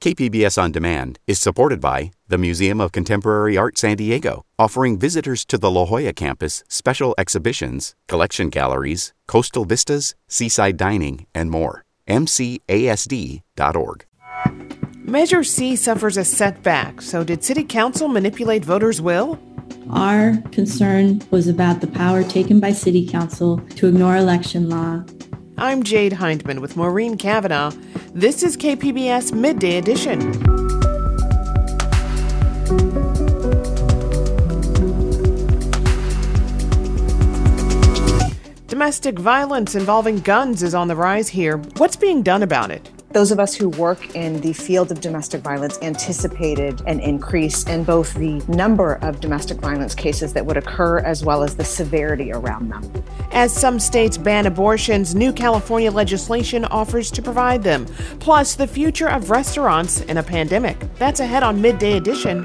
KPBS On Demand is supported by the Museum of Contemporary Art San Diego, offering visitors to the La Jolla campus special exhibitions, collection galleries, coastal vistas, seaside dining, and more. MCASD.org. Measure C suffers a setback, so did City Council manipulate voters' will? Our concern was about the power taken by City Council to ignore election law I'm Jade Hindman with Maureen Cavanaugh. This is KPBS Midday Edition. Domestic violence involving guns is on the rise here. What's being done about it? Those of us who work in the field of domestic violence anticipated an increase in both the number of domestic violence cases that would occur as well as the severity around them. As some states ban abortions, new California legislation offers to provide them. Plus, the future of restaurants in a pandemic. That's ahead on Midday Edition.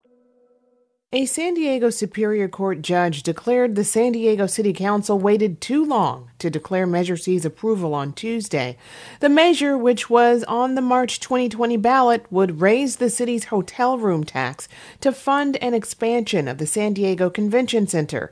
A San Diego Superior Court judge declared the San Diego City Council waited too long to declare Measure C's approval on Tuesday. The measure, which was on the March 2020 ballot, would raise the city's hotel room tax to fund an expansion of the San Diego Convention Center.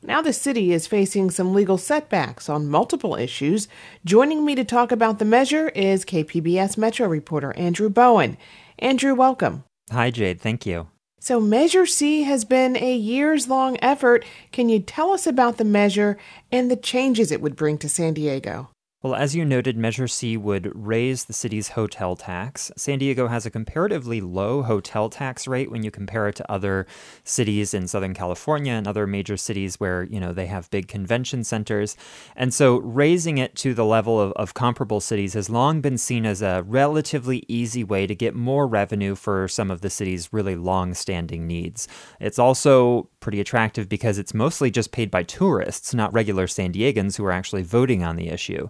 Now the city is facing some legal setbacks on multiple issues. Joining me to talk about the measure is KPBS Metro reporter Andrew Bowen. Andrew, welcome. Hi, Jade. Thank you. So, Measure C has been a years long effort. Can you tell us about the measure and the changes it would bring to San Diego? Well, as you noted, Measure C would raise the city's hotel tax. San Diego has a comparatively low hotel tax rate when you compare it to other cities in Southern California and other major cities where, you know, they have big convention centers. And so raising it to the level of, of comparable cities has long been seen as a relatively easy way to get more revenue for some of the city's really long-standing needs. It's also pretty attractive because it's mostly just paid by tourists, not regular San Diegans who are actually voting on the issue.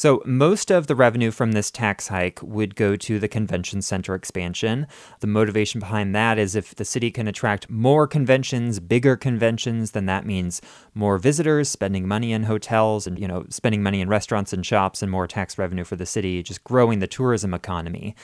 So, most of the revenue from this tax hike would go to the convention center expansion. The motivation behind that is if the city can attract more conventions, bigger conventions, then that means more visitors spending money in hotels and, you know, spending money in restaurants and shops and more tax revenue for the city, just growing the tourism economy.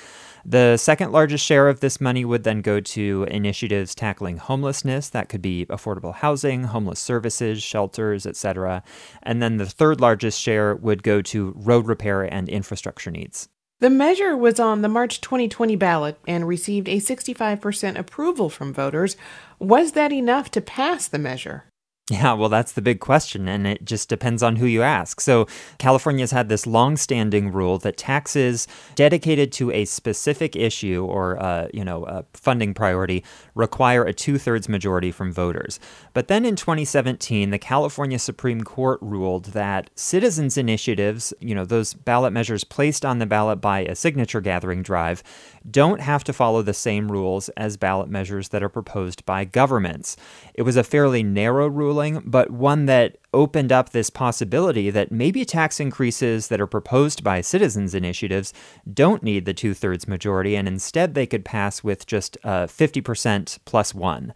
The second largest share of this money would then go to initiatives tackling homelessness. That could be affordable housing, homeless services, shelters, etc. And then the third largest share would go to road repair and infrastructure needs. The measure was on the March 2020 ballot and received a 65% approval from voters. Was that enough to pass the measure? Yeah, well, that's the big question, and it just depends on who you ask. So, California's had this long standing rule that taxes dedicated to a specific issue or, uh, you know, a funding priority require a two thirds majority from voters. But then in 2017, the California Supreme Court ruled that citizens' initiatives, you know, those ballot measures placed on the ballot by a signature gathering drive, don't have to follow the same rules as ballot measures that are proposed by governments. It was a fairly narrow ruling but one that opened up this possibility that maybe tax increases that are proposed by citizens' initiatives don't need the two thirds majority, and instead they could pass with just uh, 50% plus one.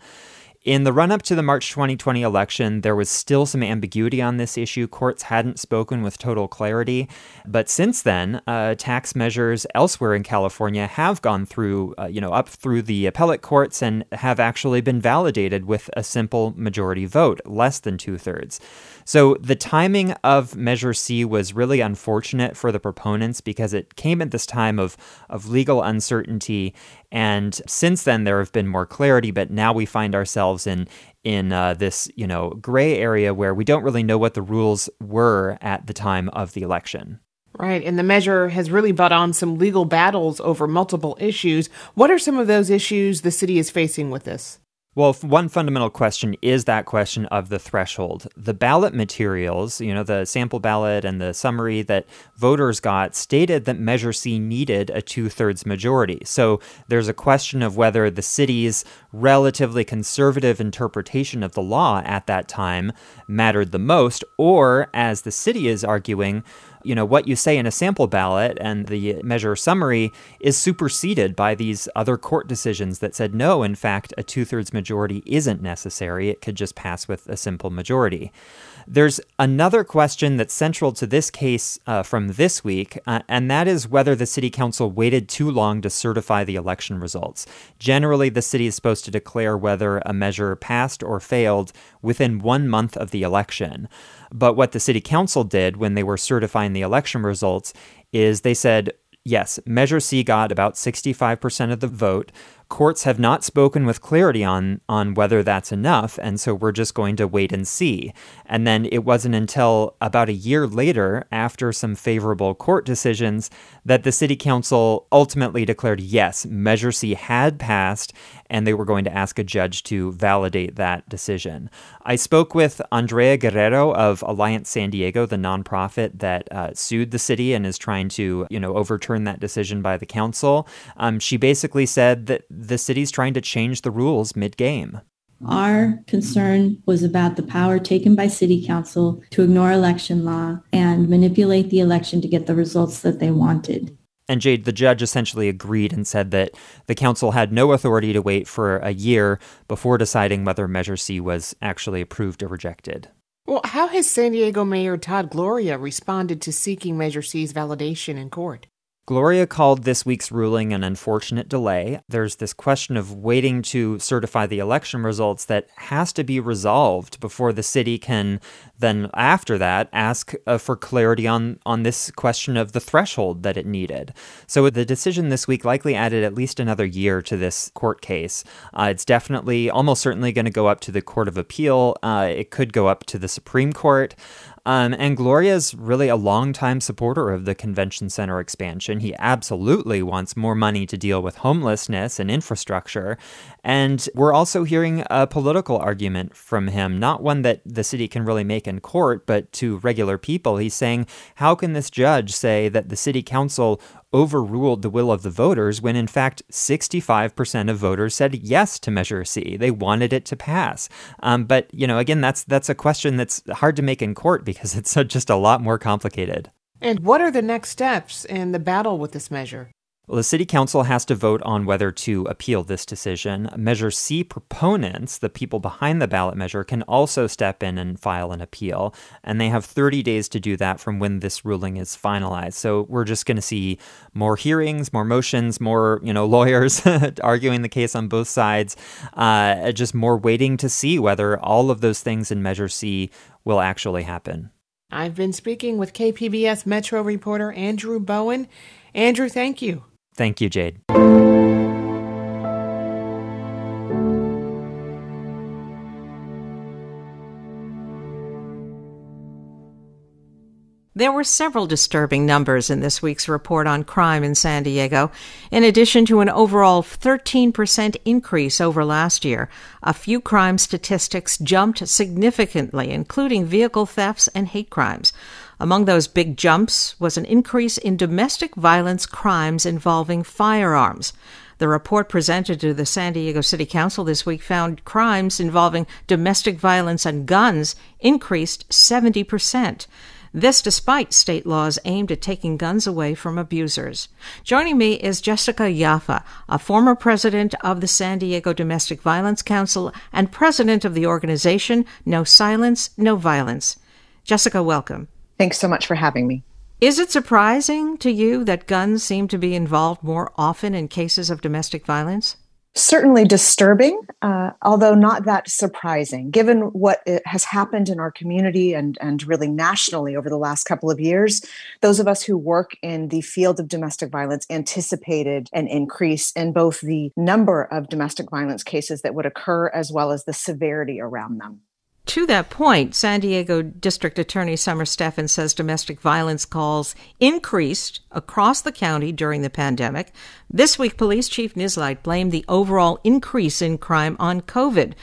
In the run up to the March 2020 election, there was still some ambiguity on this issue. Courts hadn't spoken with total clarity. But since then, uh, tax measures elsewhere in California have gone through, uh, you know, up through the appellate courts and have actually been validated with a simple majority vote, less than two thirds. So the timing of Measure C was really unfortunate for the proponents because it came at this time of, of legal uncertainty. And since then, there have been more clarity, but now we find ourselves in in uh, this you know gray area where we don't really know what the rules were at the time of the election. Right, and the measure has really brought on some legal battles over multiple issues. What are some of those issues the city is facing with this? Well, one fundamental question is that question of the threshold. The ballot materials, you know, the sample ballot and the summary that voters got stated that Measure C needed a two thirds majority. So there's a question of whether the city's relatively conservative interpretation of the law at that time mattered the most, or as the city is arguing, you know, what you say in a sample ballot and the measure summary is superseded by these other court decisions that said, no, in fact, a two thirds majority isn't necessary. It could just pass with a simple majority. There's another question that's central to this case uh, from this week, uh, and that is whether the city council waited too long to certify the election results. Generally, the city is supposed to declare whether a measure passed or failed within one month of the election. But what the city council did when they were certifying the election results is they said, yes, Measure C got about 65% of the vote, courts have not spoken with clarity on on whether that's enough and so we're just going to wait and see. And then it wasn't until about a year later after some favorable court decisions that the city council ultimately declared yes measure C had passed and they were going to ask a judge to validate that decision. I spoke with andrea guerrero of alliance san diego the nonprofit that uh, sued the city and is trying to you know overturn that decision by the council. Um, she basically said that the city's trying to change the rules mid game. Our concern was about the power taken by city council to ignore election law and manipulate the election to get the results that they wanted. And Jade, the judge essentially agreed and said that the council had no authority to wait for a year before deciding whether Measure C was actually approved or rejected. Well, how has San Diego Mayor Todd Gloria responded to seeking Measure C's validation in court? Gloria called this week's ruling an unfortunate delay. There's this question of waiting to certify the election results that has to be resolved before the city can then, after that, ask uh, for clarity on, on this question of the threshold that it needed. So the decision this week likely added at least another year to this court case. Uh, it's definitely, almost certainly, going to go up to the Court of Appeal. Uh, it could go up to the Supreme Court. Um, and Gloria's really a longtime supporter of the convention center expansion. He absolutely wants more money to deal with homelessness and infrastructure. And we're also hearing a political argument from him, not one that the city can really make in court, but to regular people. He's saying, How can this judge say that the city council overruled the will of the voters when in fact 65% of voters said yes to Measure C. They wanted it to pass. Um, but you know, again, that's that's a question that's hard to make in court because it's just a lot more complicated. And what are the next steps in the battle with this measure? Well, the City Council has to vote on whether to appeal this decision. Measure C proponents, the people behind the ballot measure, can also step in and file an appeal, and they have 30 days to do that from when this ruling is finalized. So we're just going to see more hearings, more motions, more you know lawyers arguing the case on both sides, uh, just more waiting to see whether all of those things in Measure C will actually happen. I've been speaking with KPBS Metro reporter Andrew Bowen. Andrew, thank you. Thank you, Jade. There were several disturbing numbers in this week's report on crime in San Diego. In addition to an overall 13% increase over last year, a few crime statistics jumped significantly, including vehicle thefts and hate crimes. Among those big jumps was an increase in domestic violence crimes involving firearms. The report presented to the San Diego City Council this week found crimes involving domestic violence and guns increased 70%. This despite state laws aimed at taking guns away from abusers. Joining me is Jessica Yaffa, a former president of the San Diego Domestic Violence Council and president of the organization No Silence, No Violence. Jessica, welcome. Thanks so much for having me. Is it surprising to you that guns seem to be involved more often in cases of domestic violence? Certainly disturbing, uh, although not that surprising, given what has happened in our community and, and really nationally over the last couple of years. Those of us who work in the field of domestic violence anticipated an increase in both the number of domestic violence cases that would occur as well as the severity around them. To that point, San Diego District Attorney Summer Stephan says domestic violence calls increased across the county during the pandemic. This week, Police Chief Nisleit blamed the overall increase in crime on COVID.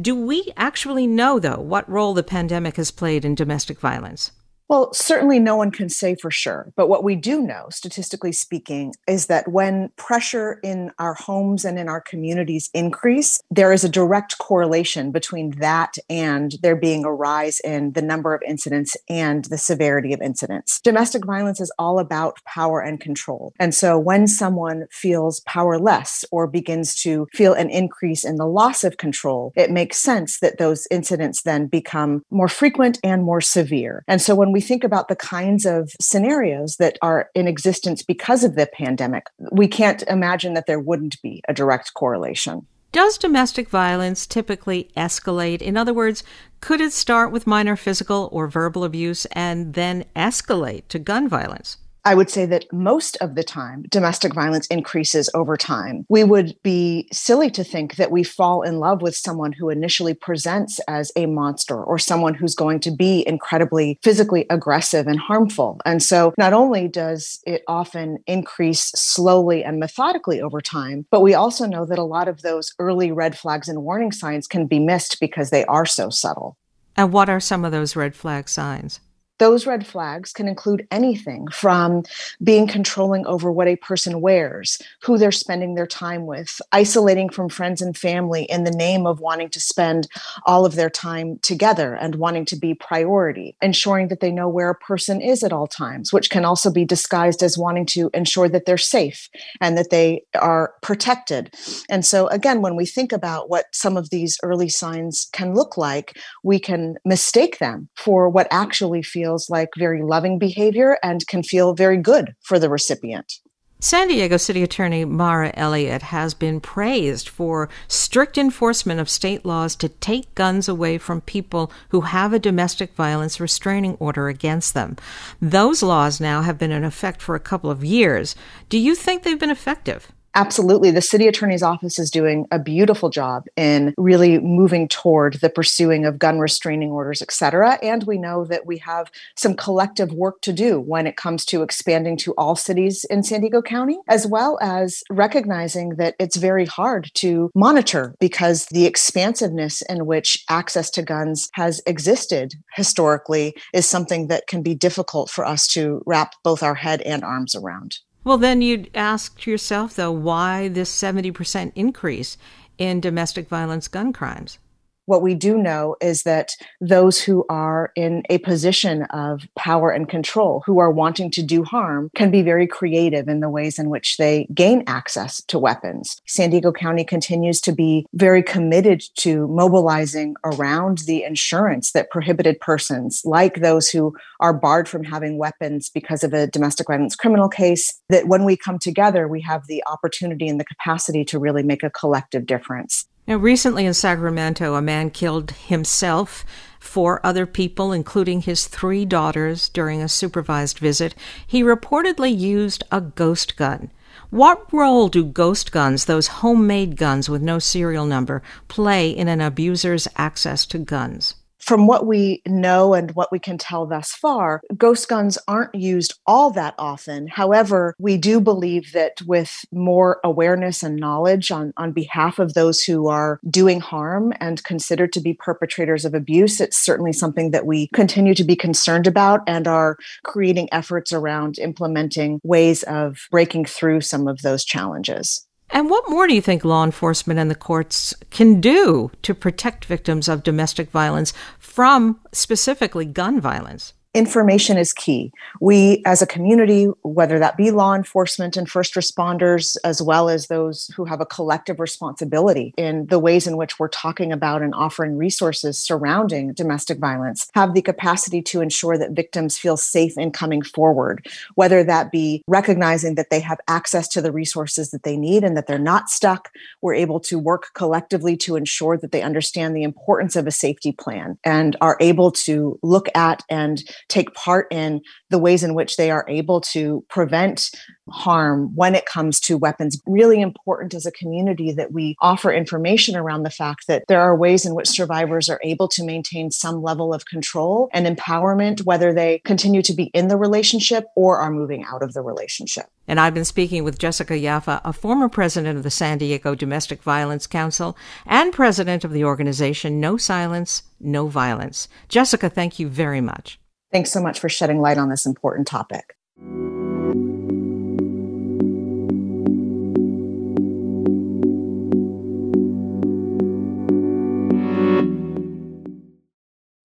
Do we actually know, though, what role the pandemic has played in domestic violence? Well, certainly no one can say for sure. But what we do know, statistically speaking, is that when pressure in our homes and in our communities increase, there is a direct correlation between that and there being a rise in the number of incidents and the severity of incidents. Domestic violence is all about power and control. And so when someone feels powerless or begins to feel an increase in the loss of control, it makes sense that those incidents then become more frequent and more severe. And so when we think about the kinds of scenarios that are in existence because of the pandemic, we can't imagine that there wouldn't be a direct correlation. Does domestic violence typically escalate? In other words, could it start with minor physical or verbal abuse and then escalate to gun violence? I would say that most of the time, domestic violence increases over time. We would be silly to think that we fall in love with someone who initially presents as a monster or someone who's going to be incredibly physically aggressive and harmful. And so, not only does it often increase slowly and methodically over time, but we also know that a lot of those early red flags and warning signs can be missed because they are so subtle. And what are some of those red flag signs? Those red flags can include anything from being controlling over what a person wears, who they're spending their time with, isolating from friends and family in the name of wanting to spend all of their time together and wanting to be priority, ensuring that they know where a person is at all times, which can also be disguised as wanting to ensure that they're safe and that they are protected. And so, again, when we think about what some of these early signs can look like, we can mistake them for what actually feels feels like very loving behavior and can feel very good for the recipient. San Diego City Attorney Mara Elliott has been praised for strict enforcement of state laws to take guns away from people who have a domestic violence restraining order against them. Those laws now have been in effect for a couple of years. Do you think they've been effective? Absolutely. The city attorney's office is doing a beautiful job in really moving toward the pursuing of gun restraining orders, et cetera. And we know that we have some collective work to do when it comes to expanding to all cities in San Diego County, as well as recognizing that it's very hard to monitor because the expansiveness in which access to guns has existed historically is something that can be difficult for us to wrap both our head and arms around. Well, then you'd ask yourself, though, why this 70% increase in domestic violence gun crimes? What we do know is that those who are in a position of power and control, who are wanting to do harm, can be very creative in the ways in which they gain access to weapons. San Diego County continues to be very committed to mobilizing around the insurance that prohibited persons, like those who are barred from having weapons because of a domestic violence criminal case, that when we come together, we have the opportunity and the capacity to really make a collective difference. Now, recently in Sacramento, a man killed himself, four other people, including his three daughters, during a supervised visit. He reportedly used a ghost gun. What role do ghost guns, those homemade guns with no serial number, play in an abuser's access to guns? From what we know and what we can tell thus far, ghost guns aren't used all that often. However, we do believe that with more awareness and knowledge on, on behalf of those who are doing harm and considered to be perpetrators of abuse, it's certainly something that we continue to be concerned about and are creating efforts around implementing ways of breaking through some of those challenges. And what more do you think law enforcement and the courts can do to protect victims of domestic violence from specifically gun violence? Information is key. We, as a community, whether that be law enforcement and first responders, as well as those who have a collective responsibility in the ways in which we're talking about and offering resources surrounding domestic violence, have the capacity to ensure that victims feel safe in coming forward, whether that be recognizing that they have access to the resources that they need and that they're not stuck. We're able to work collectively to ensure that they understand the importance of a safety plan and are able to look at and take part in the ways in which they are able to prevent harm when it comes to weapons. Really important as a community that we offer information around the fact that there are ways in which survivors are able to maintain some level of control and empowerment, whether they continue to be in the relationship or are moving out of the relationship. And I've been speaking with Jessica Yaffa, a former president of the San Diego Domestic Violence Council and president of the organization No Silence, No Violence. Jessica, thank you very much. Thanks so much for shedding light on this important topic.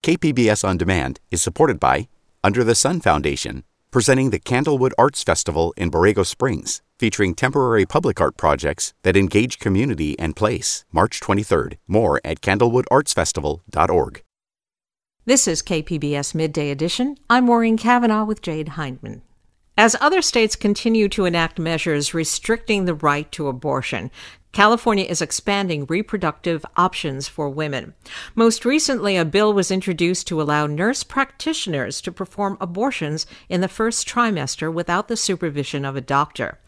KPBS On Demand is supported by Under the Sun Foundation, presenting the Candlewood Arts Festival in Borrego Springs, featuring temporary public art projects that engage community and place. March 23rd. More at candlewoodartsfestival.org. This is KPBS Midday Edition. I'm Maureen Cavanaugh with Jade Hindman. As other states continue to enact measures restricting the right to abortion, California is expanding reproductive options for women. Most recently, a bill was introduced to allow nurse practitioners to perform abortions in the first trimester without the supervision of a doctor.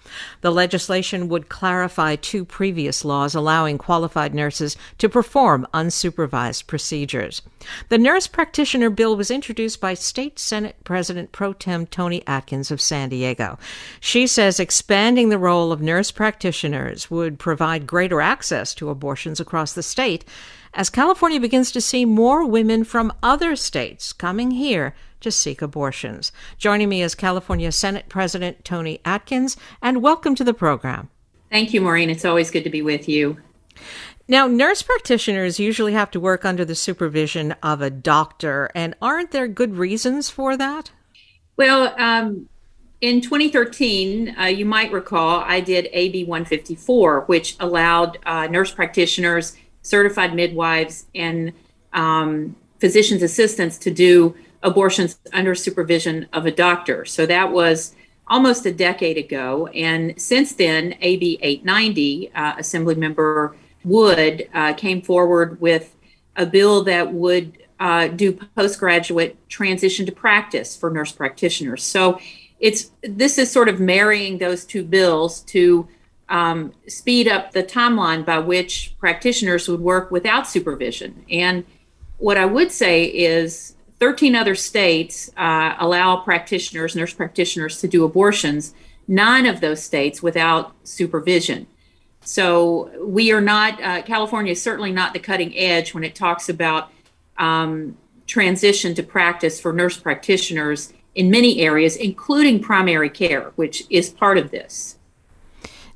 The legislation would clarify two previous laws allowing qualified nurses to perform unsupervised procedures. The nurse practitioner bill was introduced by State Senate President Pro Tem Toni Atkins of San Diego. She says expanding the role of nurse practitioners would provide greater access to abortions across the state as California begins to see more women from other states coming here to seek abortions. Joining me is California Senate President Toni Atkins, and welcome to the program. Thank you, Maureen. It's always good to be with you. Now, nurse practitioners usually have to work under the supervision of a doctor, and aren't there good reasons for that? Well, um, in 2013, uh, you might recall, I did AB 154, which allowed uh, nurse practitioners, certified midwives, and um, physician's assistants to do abortions under supervision of a doctor. So that was almost a decade ago. And since then, AB 890, uh, Assemblymember Wood uh, came forward with a bill that would uh, do postgraduate transition to practice for nurse practitioners. So it's this is sort of marrying those two bills to um, speed up the timeline by which practitioners would work without supervision. And what I would say is 13 other states uh, allow practitioners, nurse practitioners, to do abortions, nine of those states without supervision. So we are not, uh, California is certainly not the cutting edge when it talks about um, transition to practice for nurse practitioners in many areas, including primary care, which is part of this.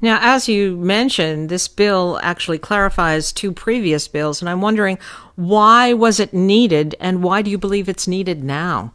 Now, as you mentioned, this bill actually clarifies two previous bills, and I'm wondering why was it needed, and why do you believe it's needed now?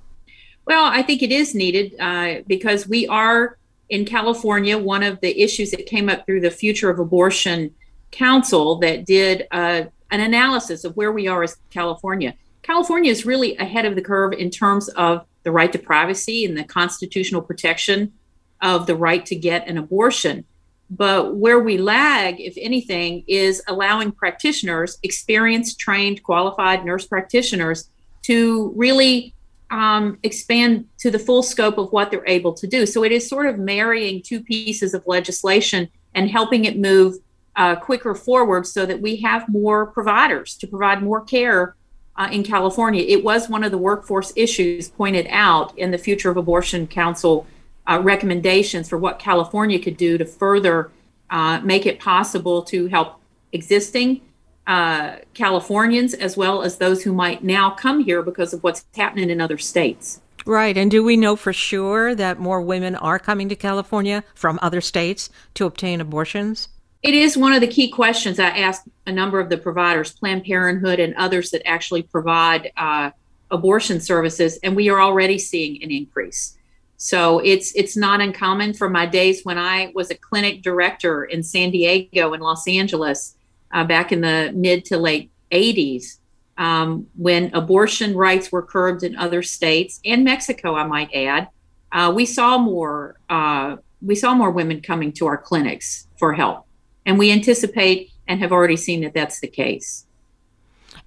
Well, I think it is needed uh, because we are in California. One of the issues that came up through the Future of Abortion Council that did uh, an analysis of where we are as California. California is really ahead of the curve in terms of the right to privacy and the constitutional protection of the right to get an abortion. But where we lag, if anything, is allowing practitioners, experienced, trained, qualified nurse practitioners, to really um, expand to the full scope of what they're able to do. So it is sort of marrying two pieces of legislation and helping it move uh, quicker forward so that we have more providers to provide more care uh, in California. It was one of the workforce issues pointed out in the Future of Abortion Council uh, recommendations for what California could do to further uh, make it possible to help existing uh, Californians as well as those who might now come here because of what's happening in other states. Right. And do we know for sure that more women are coming to California from other states to obtain abortions? It is one of the key questions I asked a number of the providers, Planned Parenthood and others that actually provide uh, abortion services, and we are already seeing an increase. So it's it's not uncommon from my days when I was a clinic director in San Diego and Los Angeles uh, back in the mid to late 80s, um, when abortion rights were curbed in other states and Mexico, I might add. Uh, we saw more uh, we saw more women coming to our clinics for help, and we anticipate and have already seen that that's the case.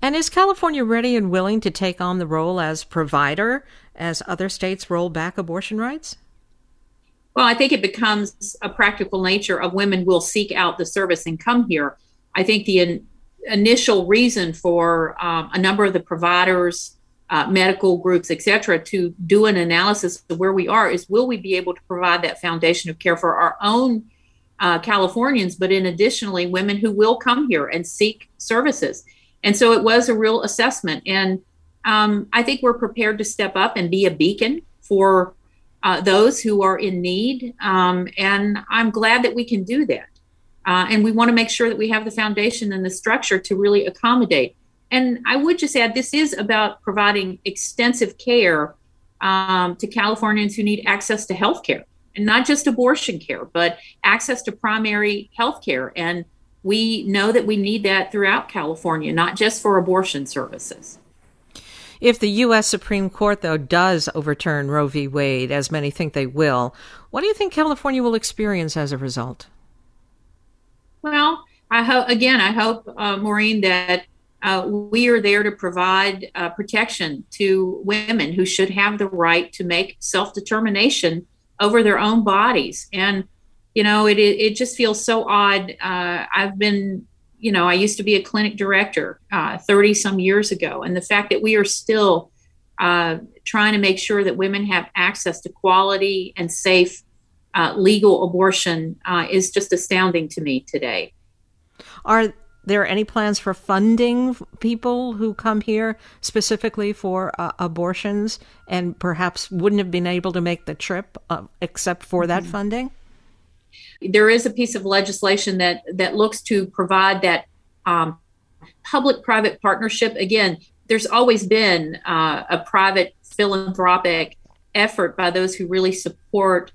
And is California ready and willing to take on the role as provider as other states roll back abortion rights? Well, I think it becomes a practical nature of women will seek out the service and come here. I think the in, initial reason for um, a number of the providers, uh, medical groups, et cetera, to do an analysis of where we are is will we be able to provide that foundation of care for our own uh, Californians, but in additionally women who will come here and seek services. And so it was a real assessment. And um, I think we're prepared to step up and be a beacon for uh, those who are in need. Um, and I'm glad that we can do that. Uh, and we want to make sure that we have the foundation and the structure to really accommodate. And I would just add this is about providing extensive care um, to Californians who need access to health care not just abortion care, but access to primary health care. And we know that we need that throughout California, not just for abortion services. If the U.S. Supreme Court, though, does overturn Roe v. Wade, as many think they will, what do you think California will experience as a result? Well, I hope again. I hope, uh, Maureen, that uh, we are there to provide uh, protection to women who should have the right to make self determination over their own bodies. And you know, it it, it just feels so odd. Uh, I've been you know, I used to be a clinic director 30 uh, some years ago, and the fact that we are still uh, trying to make sure that women have access to quality and safe uh, legal abortion uh, is just astounding to me today. Are there any plans for funding people who come here specifically for uh, abortions and perhaps wouldn't have been able to make the trip uh, except for that mm-hmm. funding? There is a piece of legislation that that looks to provide that um, public-private partnership. Again, there's always been uh, a private philanthropic effort by those who really support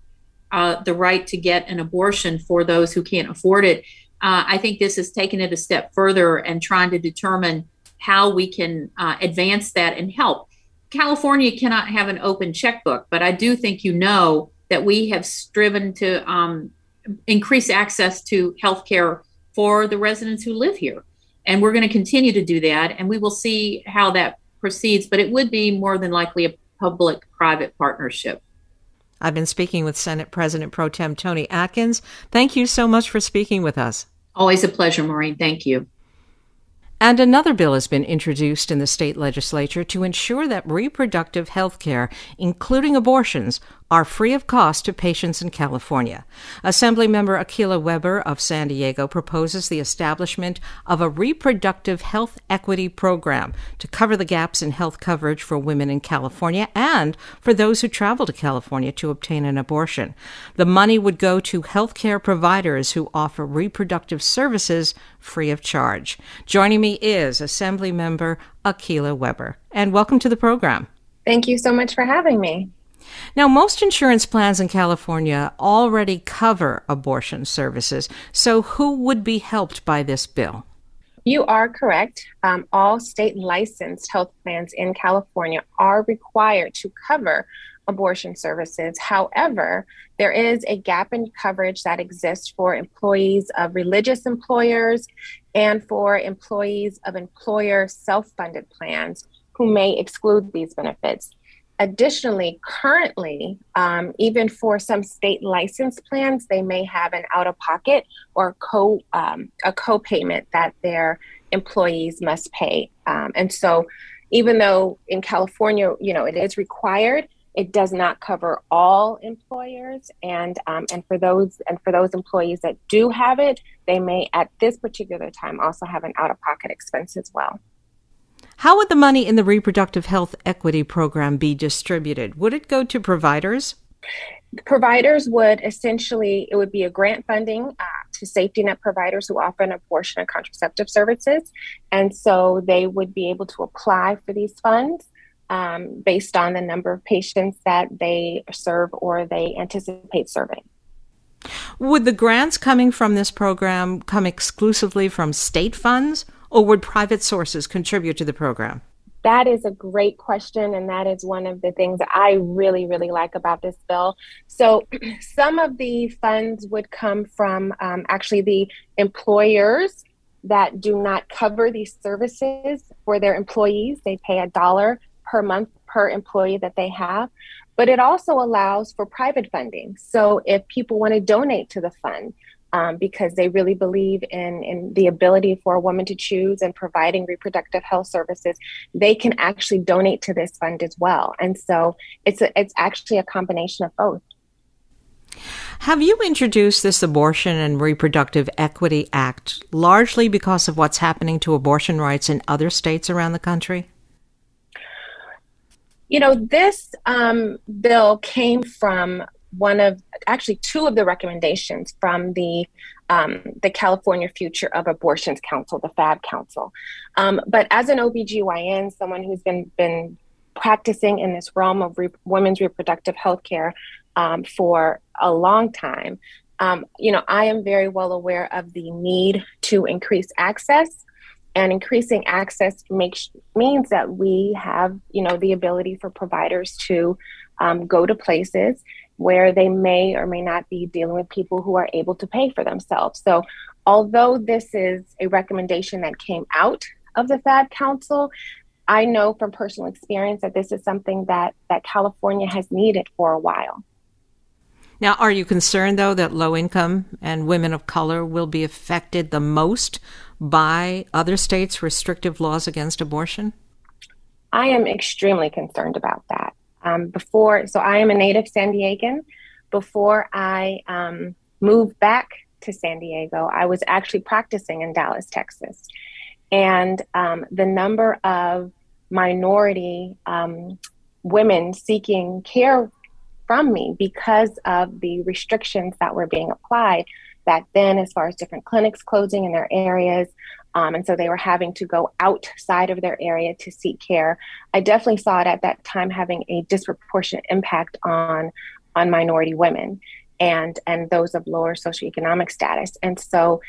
uh, the right to get an abortion for those who can't afford it. Uh, I think this has taken it a step further and trying to determine how we can uh, advance that and help. California cannot have an open checkbook, but I do think you know that we have striven to um, increase access to health care for the residents who live here. And we're going to continue to do that. And we will see how that proceeds, but it would be more than likely a public private partnership. I've been speaking with Senate President Pro Tem Toni Atkins. Thank you so much for speaking with us. Always a pleasure, Maureen. Thank you. And another bill has been introduced in the state legislature to ensure that reproductive health care, including abortions, are free of cost to patients in California. Assemblymember Akilah Weber of San Diego proposes the establishment of a reproductive health equity program to cover the gaps in health coverage for women in California and for those who travel to California to obtain an abortion. The money would go to healthcare providers who offer reproductive services free of charge. Joining me is Assemblymember Akilah Weber. And welcome to the program. Thank you so much for having me. Now, most insurance plans in California already cover abortion services. So, who would be helped by this bill? You are correct. Um, all state licensed health plans in California are required to cover abortion services. However, there is a gap in coverage that exists for employees of religious employers and for employees of employer self funded plans who may exclude these benefits. Additionally, currently, um, even for some state license plans, they may have an out-of-pocket or co um, a co-payment that their employees must pay. Um, and so, even though in California, you know, it is required, it does not cover all employers. And um, and for those and for those employees that do have it, they may at this particular time also have an out-of-pocket expense as well. How would the money in the reproductive health equity program be distributed? Would it go to providers? Providers would essentially, it would be a grant funding uh, to safety net providers who offer an abortion and contraceptive services. And so they would be able to apply for these funds um, based on the number of patients that they serve or they anticipate serving. Would the grants coming from this program come exclusively from state funds or would private sources contribute to the program? That is a great question. And that is one of the things I really, really like about this bill. So, some of the funds would come from um, actually the employers that do not cover these services for their employees. They pay a dollar per month per employee that they have, but it also allows for private funding. So if people want to donate to the fund, um, because they really believe in, in the ability for a woman to choose and providing reproductive health services, they can actually donate to this fund as well. And so it's a, it's actually a combination of both. Have you introduced this Abortion and Reproductive Equity Act largely because of what's happening to abortion rights in other states around the country? You know, this um, bill came from one of actually two of the recommendations from the um, the California Future of Abortions Council, the FAB Council. Um, but as an OBGYN, someone who's been been practicing in this realm of re- women's reproductive health care um, for a long time, um, you know, I am very well aware of the need to increase access. And increasing access makes means that we have, you know, the ability for providers to um, go to places where they may or may not be dealing with people who are able to pay for themselves. So, although this is a recommendation that came out of the FAB Council, I know from personal experience that this is something that, that California has needed for a while. Now, are you concerned, though, that low income and women of color will be affected the most by other states' restrictive laws against abortion? I am extremely concerned about that. Um, before, so I am a native San Diegan. Before I um, moved back to San Diego, I was actually practicing in Dallas, Texas. And um, the number of minority um, women seeking care from me because of the restrictions that were being applied back then, as far as different clinics closing in their areas, um, and so they were having to go outside of their area to seek care. I definitely saw it at that time having a disproportionate impact on on minority women and and those of lower socioeconomic status. And so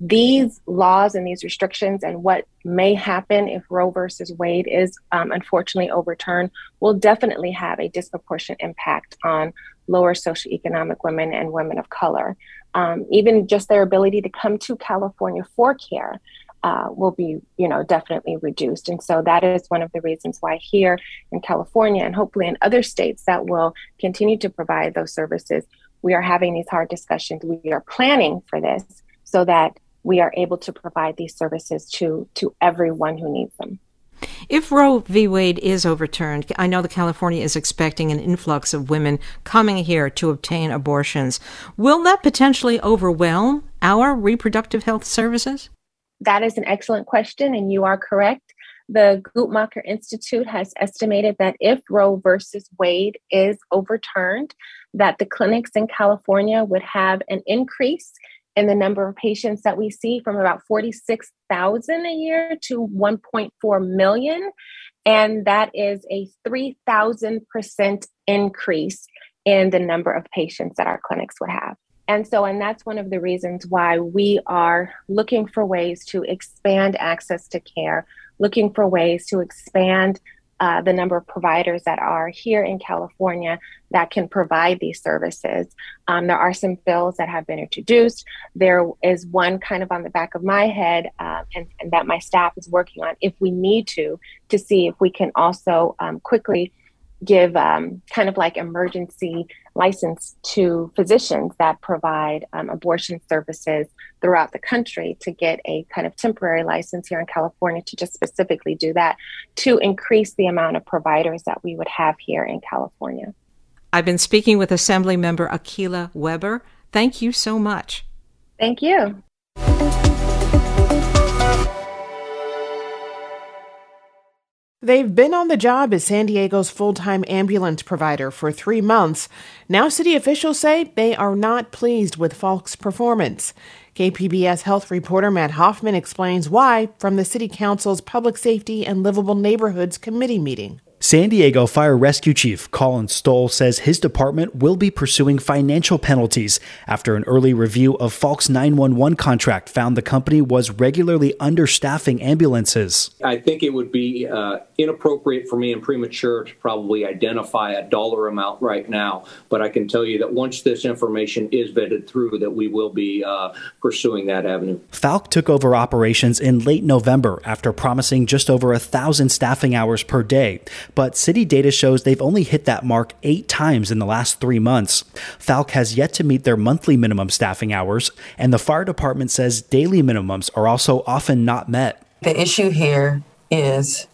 these laws and these restrictions and what may happen if Roe versus Wade is um, unfortunately overturned will definitely have a disproportionate impact on lower socioeconomic women and women of color um, even just their ability to come to California for care uh, will be, you know, definitely reduced. And so that is one of the reasons why here in California and hopefully in other states that will continue to provide those services, we are having these hard discussions. We are planning for this so that we are able to provide these services to to everyone who needs them. If Roe v. Wade is overturned, I know that California is expecting an influx of women coming here to obtain abortions. Will that potentially overwhelm our reproductive health services? That is an excellent question, and you are correct. The Guttmacher Institute has estimated that if Roe versus Wade is overturned, that the clinics in California would have an increase in the number of patients that we see from about 46,000 a year to 1.4 million. And that is a 3,000% increase in the number of patients that our clinics would have. And so, and that's one of the reasons why we are looking for ways to expand access to care, looking for ways to expand uh, the number of providers that are here in California that can provide these services. Um, there are some bills that have been introduced. There is one kind of on the back of my head, uh, and, and, that my staff is working on if we need to, to see if we can also um, quickly give um, kind of like emergency license to physicians that provide um, abortion services throughout the country to get a kind of temporary license here in California to just specifically do that to increase the amount of providers that we would have here in California. I've been speaking with Assembly Member Akilah Weber. Thank you so much. Thank you. They've been on the job as San Diego's full time ambulance provider for three months. Now, city officials say they are not pleased with Falck's performance. KPBS health reporter Matt Hoffman explains why from the City Council's Public Safety and Livable Neighborhoods Committee meeting. San Diego Fire Rescue Chief Colin Stowell says his department will be pursuing financial penalties after an early review of Falck's 911 contract found the company was regularly understaffing ambulances. I think it would be uh, inappropriate for me and premature to probably identify a dollar amount right now, but I can tell you that once this information is vetted through, that we will be uh, pursuing that avenue. Falck took over operations in late November after promising just over a thousand staffing hours per day but city data shows they've only hit that mark eight times in the last three months. Falck has yet to meet their monthly minimum staffing hours, and the fire department says daily minimums are also often not met. The issue here is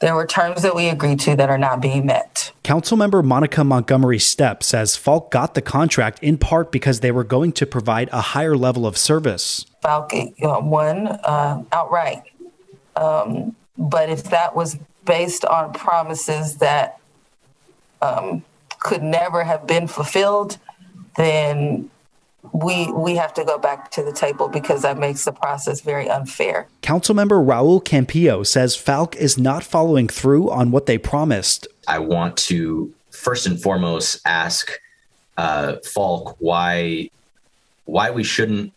there were terms that we agreed to that are not being met. Councilmember Monica Montgomery Steppe says Falck got the contract in part because they were going to provide a higher level of service. Falck uh, won uh, outright. Um, but if that was based on promises that um, could never have been fulfilled, then we we have to go back to the table because that makes the process very unfair. Councilmember Raul Campillo says Falck is not following through on what they promised. I want to first and foremost ask uh, Falck why why we shouldn't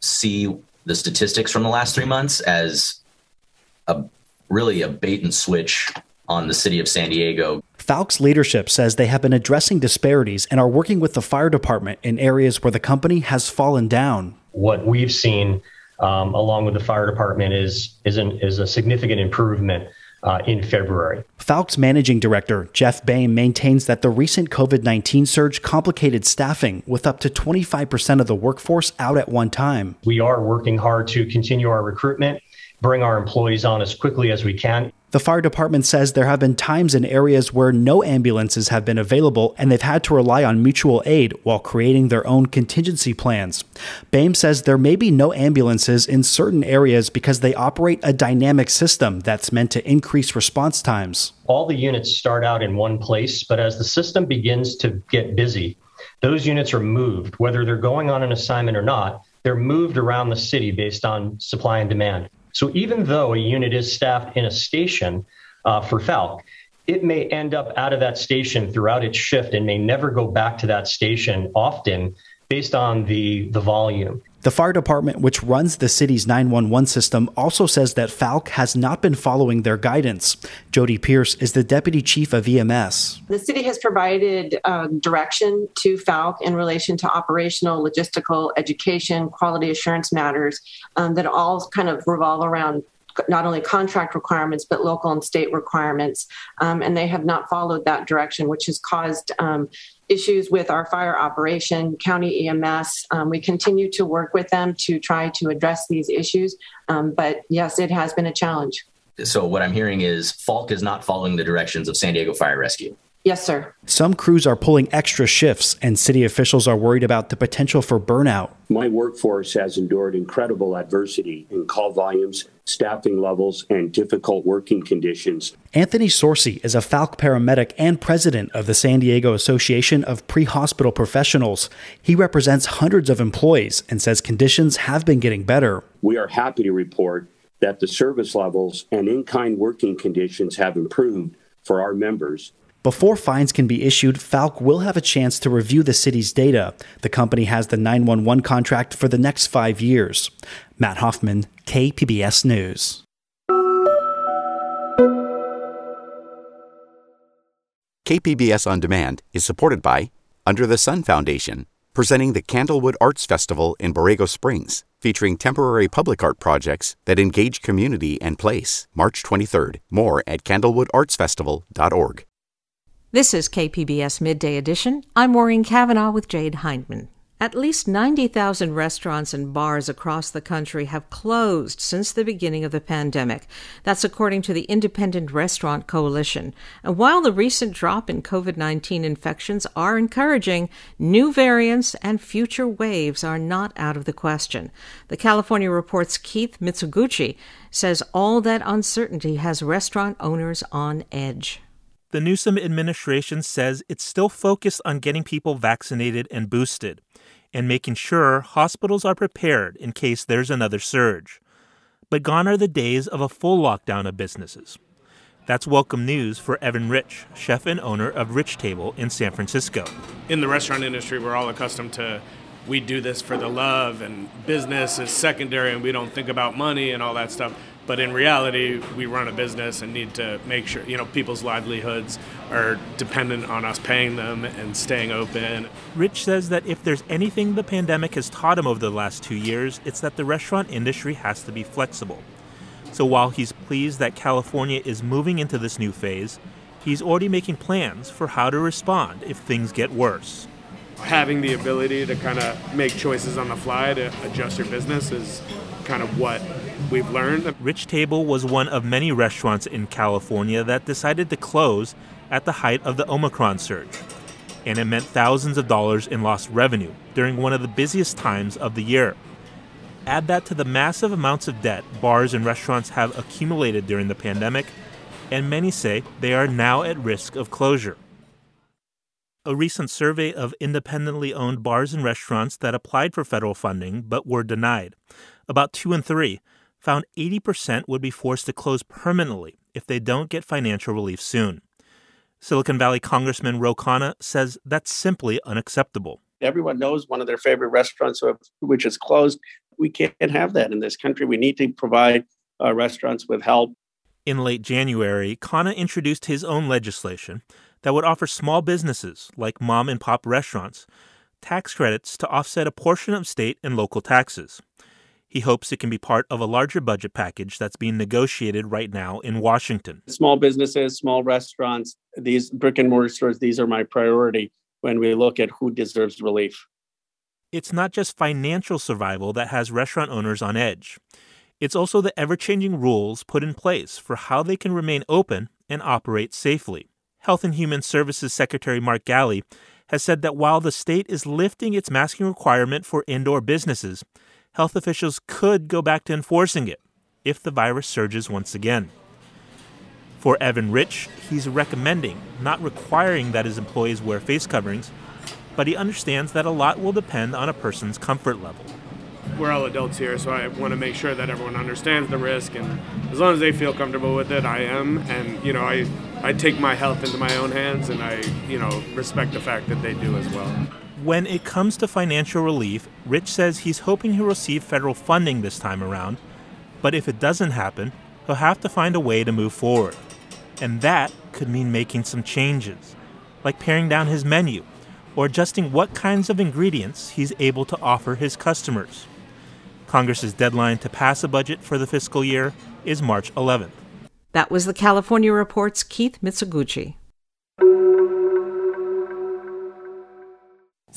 see the statistics from the last three months as a really a bait and switch on the city of San Diego. Falck's leadership says they have been addressing disparities and are working with the fire department in areas where the company has fallen down. What we've seen, um, along with the fire department, is is, an, is a significant improvement uh, in February. Falck's managing director, Jeff Boehm, maintains that the recent COVID 19 surge complicated staffing with up to 25% of the workforce out at one time. We are working hard to continue our recruitment, bring our employees on as quickly as we can. The fire department says there have been times in areas where no ambulances have been available and they've had to rely on mutual aid while creating their own contingency plans. Boehm says there may be no ambulances in certain areas because they operate a dynamic system that's meant to increase response times. All the units start out in one place, but as the system begins to get busy, those units are moved, whether they're going on an assignment or not, they're moved around the city based on supply and demand. So even though a unit is staffed in a station uh, for Falck, it may end up out of that station throughout its shift and may never go back to that station often based on the, the volume. The fire department, which runs the city's 911 system, also says that Falck has not been following their guidance. Jody Pierce is the deputy chief of EMS. The city has provided uh, direction to Falck in relation to operational, logistical, education, quality assurance matters um, that all kind of revolve around not only contract requirements but local and state requirements um, and they have not followed that direction which has caused um, issues with our fire operation, county EMS. Um, we continue to work with them to try to address these issues. Um, but yes, it has been a challenge. So, what I'm hearing is Falck is not following the directions of San Diego Fire Rescue. Yes, sir. Some crews are pulling extra shifts, and city officials are worried about the potential for burnout. My workforce has endured incredible adversity in call volumes, staffing levels, and difficult working conditions. Anthony Sorcy is a Falck paramedic and president of the San Diego Association of Pre Hospital Professionals. He represents hundreds of employees and says conditions have been getting better. We are happy to report that the service levels and in kind working conditions have improved for our members. Before fines can be issued, Falck will have a chance to review the city's data. The company has the 911 contract for the next five years. Matt Hoffman, KPBS News. KPBS On Demand is supported by Under the Sun Foundation, presenting the Candlewood Arts Festival in Borrego Springs, featuring temporary public art projects that engage community and place. March 23rd. More at candlewoodartsfestival.org. This is KPBS Midday Edition. I'm Maureen Cavanaugh with Jade Hindman. At least 90,000 restaurants and bars across the country have closed since the beginning of the pandemic. That's according to the Independent Restaurant Coalition. And while the recent drop in COVID 19 infections are encouraging, new variants and future waves are not out of the question. The California Report's Keith Mizuguchi says all that uncertainty has restaurant owners on edge. The Newsom administration says it's still focused on getting people vaccinated and boosted and making sure hospitals are prepared in case there's another surge. But gone are the days of a full lockdown of businesses. That's welcome news for Evan Rich, chef and owner of Rich Table in San Francisco. In the restaurant industry, we're all accustomed to we do this for the love and business is secondary and we don't think about money and all that stuff. But in reality, we run a business and need to make sure, you know, people's livelihoods are dependent on us paying them and staying open. Rich says that if there's anything the pandemic has taught him over the last two years, it's that the restaurant industry has to be flexible. So while he's pleased that California is moving into this new phase, he's already making plans for how to respond if things get worse. Having the ability to kind of make choices on the fly to adjust your business is kind of what we've learned. That Rich Table was one of many restaurants in California that decided to close at the height of the Omicron surge. And it meant thousands of dollars in lost revenue during one of the busiest times of the year. Add that to the massive amounts of debt bars and restaurants have accumulated during the pandemic, and many say they are now at risk of closure. A recent survey of independently owned bars and restaurants that applied for federal funding but were denied, about two in three, found 80% would be forced to close permanently if they don't get financial relief soon. Silicon Valley Congressman Ro Khanna says that's simply unacceptable. Everyone knows one of their favorite restaurants, which is closed. We can't have that in this country. We need to provide uh, restaurants with help. In late January, Khanna introduced his own legislation that would offer small businesses, like mom and pop restaurants, tax credits to offset a portion of state and local taxes. He hopes it can be part of a larger budget package that's being negotiated right now in Washington. Small businesses, small restaurants, these brick and mortar stores, these are my priority when we look at who deserves relief. It's not just financial survival that has restaurant owners on edge. It's also the ever changing rules put in place for how they can remain open and operate safely. Health and Human Services Secretary Mark Ghaly has said that while the state is lifting its masking requirement for indoor businesses, health officials could go back to enforcing it if the virus surges once again. For Evan Rich, he's recommending, not requiring that his employees wear face coverings, but he understands that a lot will depend on a person's comfort level. We're all adults here, so I want to make sure that everyone understands the risk, and as long as they feel comfortable with it, I am. And you know, I I take my health into my own hands, and I you know respect the fact that they do as well. When it comes to financial relief, Rich says he's hoping he'll receive federal funding this time around, but if it doesn't happen, he'll have to find a way to move forward. And that could mean making some changes, like paring down his menu or adjusting what kinds of ingredients he's able to offer his customers. Congress's deadline to pass a budget for the fiscal year is March 11th. That was the California Report's Keith Mizuguchi.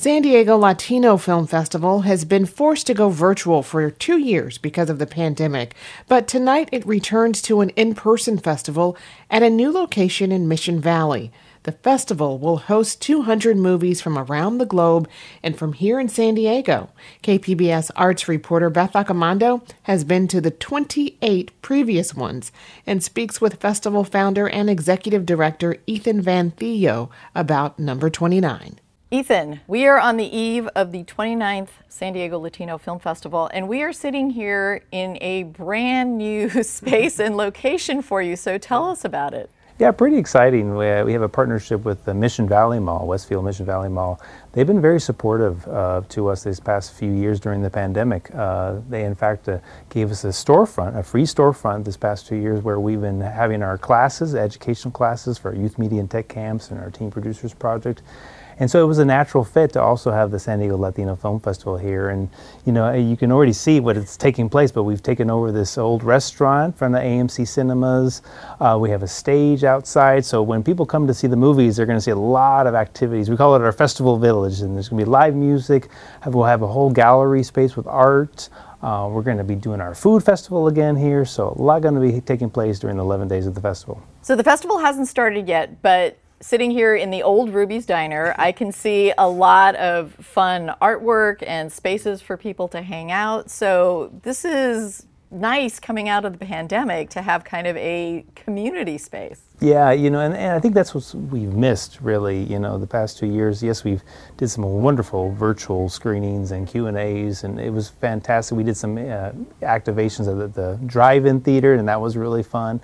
San Diego Latino Film Festival has been forced to go virtual for two years because of the pandemic, but tonight it returns to an in person festival at a new location in Mission Valley. The festival will host 200 movies from around the globe and from here in San Diego. KPBS arts reporter Beth Accomando has been to the 28 previous ones and speaks with festival founder and executive director Ethan Van Thillo about number 29. Ethan, we are on the eve of the 29th San Diego Latino Film Festival, and we are sitting here in a brand new space and location for you. So tell us about it. Yeah, pretty exciting. We, uh, we have a partnership with the Mission Valley Mall, Westfield Mission Valley Mall. They've been very supportive uh, to us these past few years during the pandemic. Uh, they, in fact, uh, gave us a storefront, a free storefront this past two years where we've been having our classes, educational classes for our youth media and tech camps and our teen producers project. And so it was a natural fit to also have the San Diego Latino Film Festival here. And, you know, you can already see what it's taking place, but we've taken over this old restaurant from the AMC cinemas. Uh, we have a stage outside. So when people come to see the movies, they're going to see a lot of activities. We call it our festival village. And there's going to be live music. We'll have a whole gallery space with art. Uh, we're going to be doing our food festival again here, so a lot going to be taking place during the 11 days of the festival. So the festival hasn't started yet, but sitting here in the old Ruby's Diner, I can see a lot of fun artwork and spaces for people to hang out. So this is nice coming out of the pandemic to have kind of a community space. Yeah, you know, and, and I think that's what we've missed really, you know, the past two years. Yes, we've did some wonderful virtual screenings and Q and A's, and it was fantastic. We did some uh, activations at the, the drive-in theater, and that was really fun.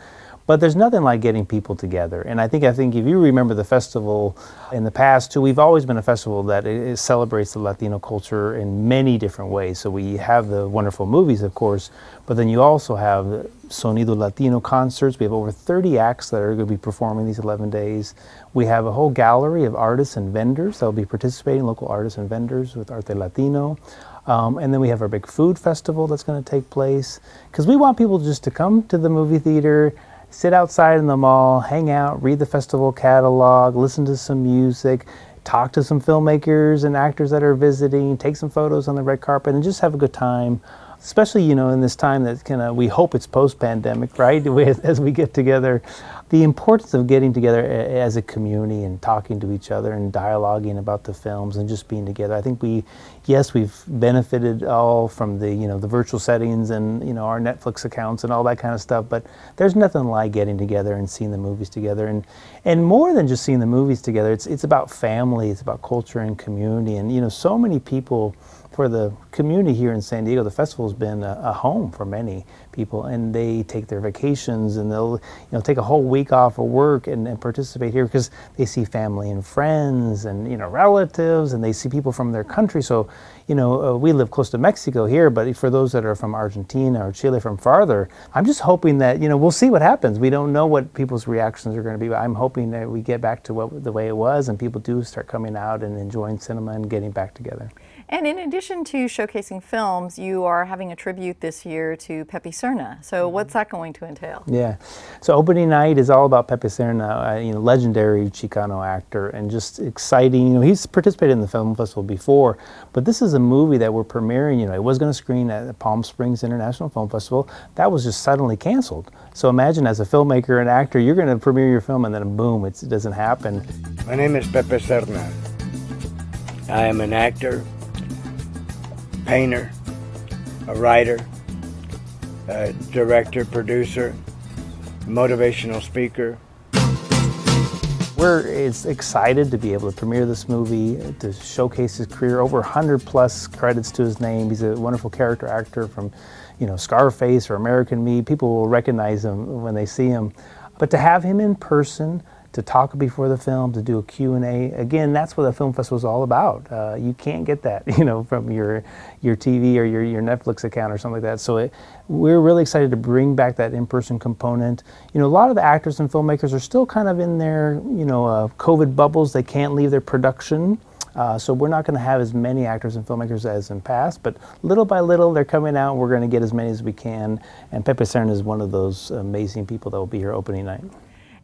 But there's nothing like getting people together. And I think I think if you remember the festival in the past too, we've always been a festival that it, it celebrates the Latino culture in many different ways. So we have the wonderful movies, of course, but then you also have Sonido Latino concerts. We have over 30 acts that are going to be performing these 11 days. We have a whole gallery of artists and vendors that will be participating, local artists and vendors with Arte Latino. Um, and then we have our big food festival that's going to take place because we want people just to come to the movie theater, sit outside in the mall, hang out, read the festival catalog, listen to some music, talk to some filmmakers and actors that are visiting, take some photos on the red carpet, and just have a good time. Especially, you know, in this time that kind of we hope it's post-pandemic, right? As we get together, the importance of getting together as a community and talking to each other and dialoguing about the films and just being together. I think we, yes, we've benefited all from the you know the virtual settings and you know our Netflix accounts and all that kind of stuff. But there's nothing like getting together and seeing the movies together and and more than just seeing the movies together. It's it's about family. It's about culture and community. And you know so many people for the community here in San Diego, the festival has been a, a, home for many people, and they take their vacations and they'll you know take a whole week off of work and, and, participate here because they see family and friends and you know relatives, and they see people from their country. So, you know, uh, we live close to Mexico here, but for those that are from Argentina or Chile from farther, I'm just hoping that you know we'll see what happens. We don't know what people's reactions are going to be. But I'm hoping that we get back to what the way it was, and people do start coming out and enjoying cinema and getting back together. And in addition to showcasing films, you are having a tribute this year to Pepe Serna. So mm-hmm. what's that going to entail? Yeah, so opening night is all about Pepe Serna, uh, you know, legendary Chicano actor, and just exciting. You know, he's participated in the film festival before, but this is a movie that we're premiering. You know, it was going to screen at the Palm Springs International Film Festival. That was just suddenly canceled. So imagine as a filmmaker and actor, you're going to premiere your film, and then boom, it doesn't happen. My name is Pepe Serna. I am an actor painter, a writer, a director, producer, motivational speaker. We're excited to be able to premiere this movie, to showcase his career. Over 100 plus credits to his name. He's a wonderful character actor from, you know, Scarface or American Me. People will recognize him when they see him. But to have him in person, to talk before the film, to do a Q&A. Again, that's what the film festival is all about. Uh, you can't get that, you know, from your your TV or your, your Netflix account or something like that. So it, we're really excited to bring back that in-person component. You know, a lot of the actors and filmmakers are still kind of in their, you know, uh, COVID bubbles. They can't leave their production. Uh, so we're not going to have as many actors and filmmakers as in past, but little by little they're coming out. And We're going to get as many as we can, and Pepe Serna is one of those amazing people that will be here opening night.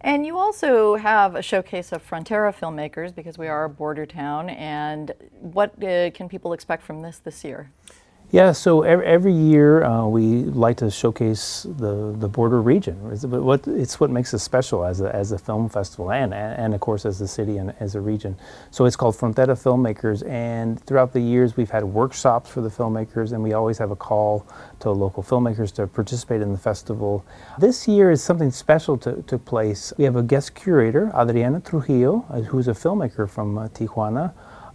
And you also have a showcase of Frontera filmmakers because we are a border town. And what uh, can people expect from this this year? Yeah, so every year uh, we like to showcase the, the border region. It's what, it's what makes us special as a, as a film festival and, and, of course, as a city and as a region. So it's called Frontera Filmmakers, and throughout the years we've had workshops for the filmmakers, and we always have a call to local filmmakers to participate in the festival. This year is something special to, took place. We have a guest curator, Adriana Trujillo, uh, who's a filmmaker from uh, Tijuana.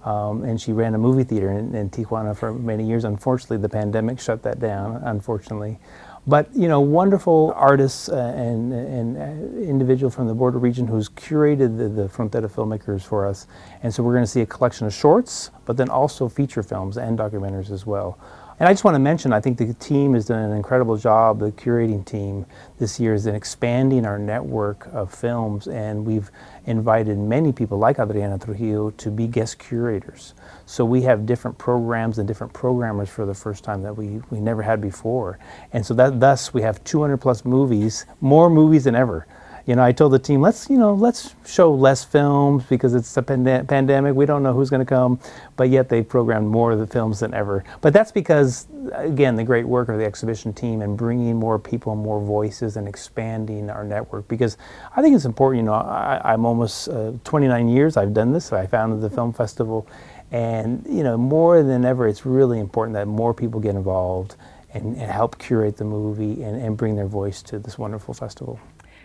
Um, and she ran a movie theater in, in, Tijuana for many years. Unfortunately, the pandemic shut that down, unfortunately. But, you know, wonderful artists uh, and, and uh, individual from the border region who's curated the, the Frontera filmmakers for us. And so we're going to see a collection of shorts, but then also feature films and documentaries as well. And I just want to mention, I think the team has done an incredible job, the curating team this year is in expanding our network of films, and we've invited many people like Adriana Trujillo to be guest curators. So we have different programs and different programmers for the first time that we, we never had before. And so that thus we have 200 plus movies, more movies than ever you know, I told the team, let's, you know, let's show less films because it's a pand- pandemic. We don't know who's going to come, but yet they programmed more of the films than ever. But that's because, again, the great work of the exhibition team and bringing more people, more voices, and expanding our network. Because I think it's important. You know, I, am almost uh, 29 years. I've done this. I founded the film festival, and you know, more than ever, it's really important that more people get involved and, and help curate the movie and, and bring their voice to this wonderful festival.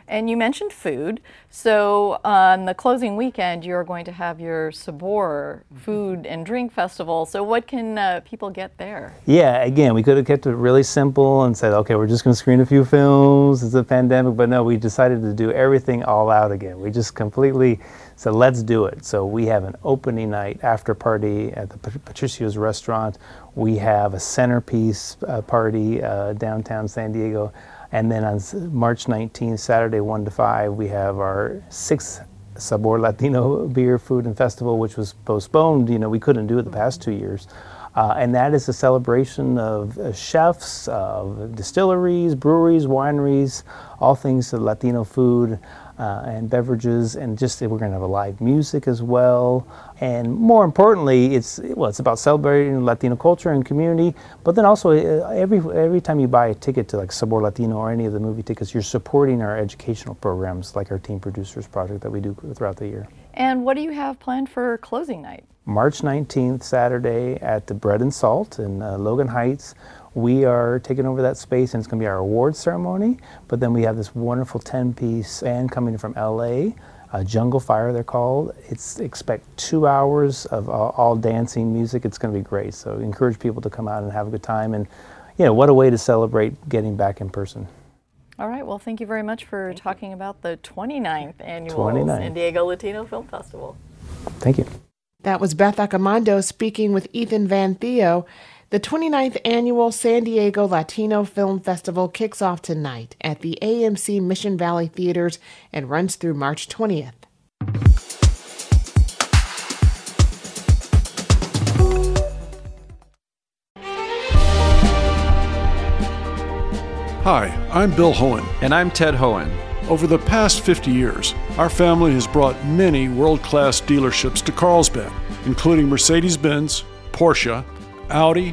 And you mentioned food. So on the closing weekend, you're going to have your Sabor Food and Drink Festival. So what can uh, people get there? Yeah, again, we could have kept it really simple and said, okay, we're just going to screen a few films. It's a pandemic, but no, we decided to do everything all out again. We just completely said, let's do it. So we have an opening night after party at the Patricio's restaurant. We have a centerpiece uh, party uh, downtown San Diego. And then on March 19th, Saturday, 1 to 5, we have our sixth Sabor Latino Beer, Food, and Festival, which was postponed. You know, we couldn't do it the past two years. Uh, and that is a celebration of uh, chefs, of distilleries, breweries, wineries, all things Latino food uh, and beverages, and just we're going to have a live music as well. And more importantly, it's well, it's about celebrating Latino culture and community. But then also, uh, every every time you buy a ticket to like Sabor Latino or any of the movie tickets, you're supporting our educational programs, like our Teen Producers project that we do throughout the year. And what do you have planned for closing night? March 19th, Saturday, at the Bread and Salt in uh, Logan Heights we are taking over that space and it's going to be our award ceremony. But then we have this wonderful 10 piece band coming from LA. Uh, Jungle Fire, they're called. It's expect two hours of all, all dancing music. It's going to be great. So encourage people to come out and have a good time. And you know, what a way to celebrate getting back in person. All right. Well, thank you very much for thank talking you. about the 29th annual 29th. San Diego Latino Film Festival. Thank you. That was Beth Accomando speaking with Ethan Van Thillo. The 29th annual San Diego Latino Film Festival kicks off tonight at the AMC Mission Valley Theaters and runs through March 20th. Hi, I'm Bill Hoehn. And I'm Ted Hoehn. Over the past 50 years, our family has brought many world class dealerships to Carlsbad, including Mercedes Benz, Porsche, Audi,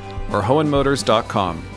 or hoehnmotors.com.